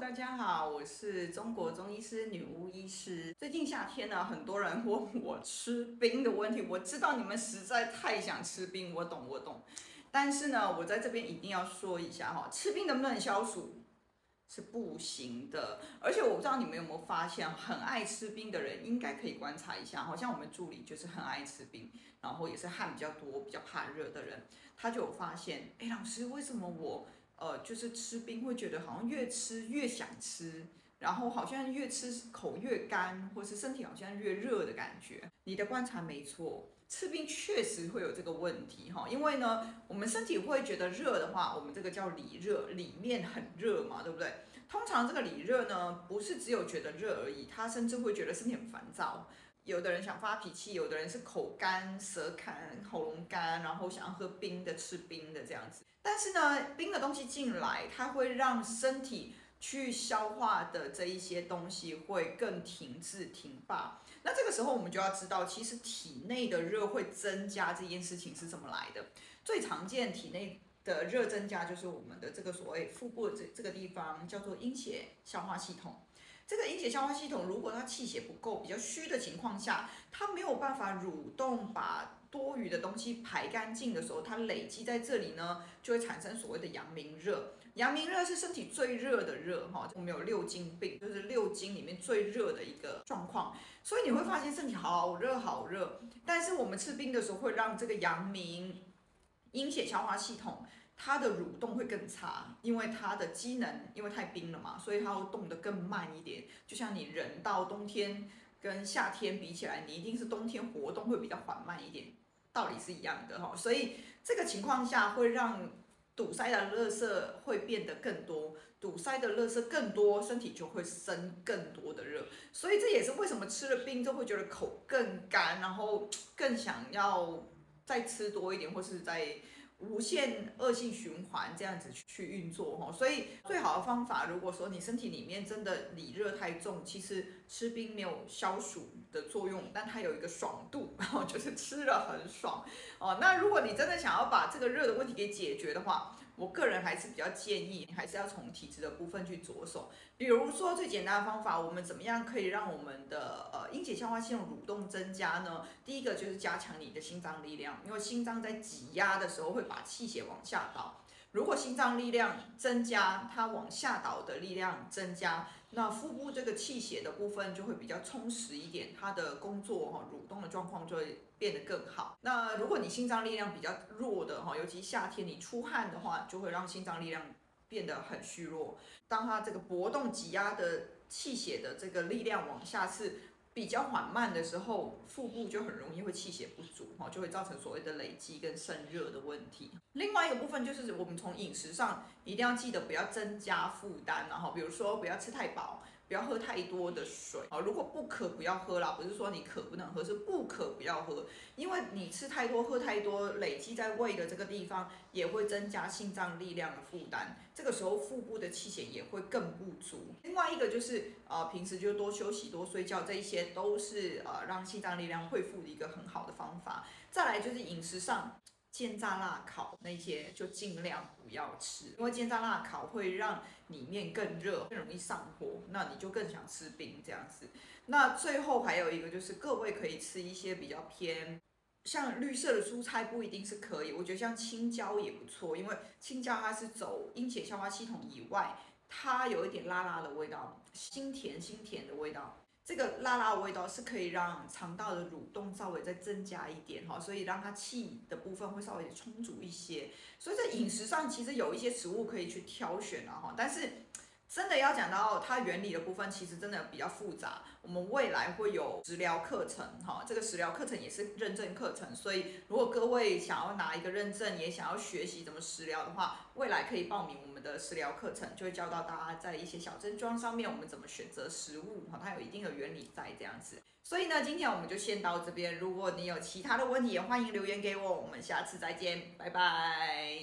大家好，我是中国中医师女巫医师。最近夏天呢，很多人问我吃冰的问题。我知道你们实在太想吃冰，我懂，我懂。但是呢，我在这边一定要说一下哈，吃冰能不能消暑？是不行的。而且我不知道你们有没有发现，很爱吃冰的人应该可以观察一下，好像我们助理就是很爱吃冰，然后也是汗比较多、比较怕热的人，他就有发现，哎，老师，为什么我？呃，就是吃冰会觉得好像越吃越想吃，然后好像越吃口越干，或是身体好像越热的感觉。你的观察没错，吃冰确实会有这个问题哈。因为呢，我们身体会觉得热的话，我们这个叫里热，里面很热嘛，对不对？通常这个里热呢，不是只有觉得热而已，他甚至会觉得身体很烦躁。有的人想发脾气，有的人是口干舌干、喉咙干，然后想要喝冰的、吃冰的这样子。但是呢，冰的东西进来，它会让身体去消化的这一些东西会更停滞、停罢。那这个时候我们就要知道，其实体内的热会增加这件事情是怎么来的？最常见体内的热增加就是我们的这个所谓腹部这这个地方叫做阴血消化系统。这个阴血消化系统，如果它气血不够、比较虚的情况下，它没有办法蠕动，把多余的东西排干净的时候，它累积在这里呢，就会产生所谓的阳明热。阳明热是身体最热的热，哈，我们有六经病，就是六经里面最热的一个状况。所以你会发现身体好热好热，但是我们吃冰的时候，会让这个阳明阴血消化系统。它的蠕动会更差，因为它的机能因为太冰了嘛，所以它会动得更慢一点。就像你人到冬天跟夏天比起来，你一定是冬天活动会比较缓慢一点，道理是一样的哈。所以这个情况下会让堵塞的垃圾会变得更多，堵塞的垃圾更多，身体就会生更多的热。所以这也是为什么吃了冰之后会觉得口更干，然后更想要再吃多一点，或是再。无限恶性循环这样子去去运作哈，所以最好的方法，如果说你身体里面真的里热太重，其实吃冰没有消暑的作用，但它有一个爽度，然后就是吃了很爽哦。那如果你真的想要把这个热的问题给解决的话，我个人还是比较建议，你还是要从体质的部分去着手。比如说最简单的方法，我们怎么样可以让我们的呃阴血消化系统蠕动增加呢？第一个就是加强你的心脏力量，因为心脏在挤压的时候会把气血往下导。如果心脏力量增加，它往下导的力量增加，那腹部这个气血的部分就会比较充实一点，它的工作哈蠕动的状况就会变得更好。那如果你心脏力量比较弱的哈，尤其夏天你出汗的话，就会让心脏力量变得很虚弱。当它这个搏动挤压的气血的这个力量往下是。比较缓慢的时候，腹部就很容易会气血不足，哈，就会造成所谓的累积跟渗热的问题。另外一个部分就是我们从饮食上一定要记得不要增加负担，然后比如说不要吃太饱。不要喝太多的水啊！如果不渴，不要喝啦。不是说你渴不能喝，是不渴不要喝。因为你吃太多、喝太多，累积在胃的这个地方，也会增加心脏力量的负担。这个时候腹部的气血也会更不足。另外一个就是呃，平时就多休息、多睡觉，这一些都是呃让心脏力量恢复的一个很好的方法。再来就是饮食上。煎炸辣烤那些就尽量不要吃，因为煎炸辣烤会让里面更热，更容易上火，那你就更想吃冰这样子。那最后还有一个就是各位可以吃一些比较偏像绿色的蔬菜，不一定是可以，我觉得像青椒也不错，因为青椒它是走阴血消化系统以外，它有一点辣辣的味道，辛甜辛甜的味道。这个辣辣的味道是可以让肠道的蠕动稍微再增加一点哈，所以让它气的部分会稍微充足一些。所以在饮食上其实有一些食物可以去挑选了哈，但是。真的要讲到它原理的部分，其实真的比较复杂。我们未来会有食疗课程，哈，这个食疗课程也是认证课程，所以如果各位想要拿一个认证，也想要学习怎么食疗的话，未来可以报名我们的食疗课程，就会教到大家在一些小症状上面，我们怎么选择食物，哈，它有一定的原理在这样子。所以呢，今天我们就先到这边。如果你有其他的问题，也欢迎留言给我。我们下次再见，拜拜。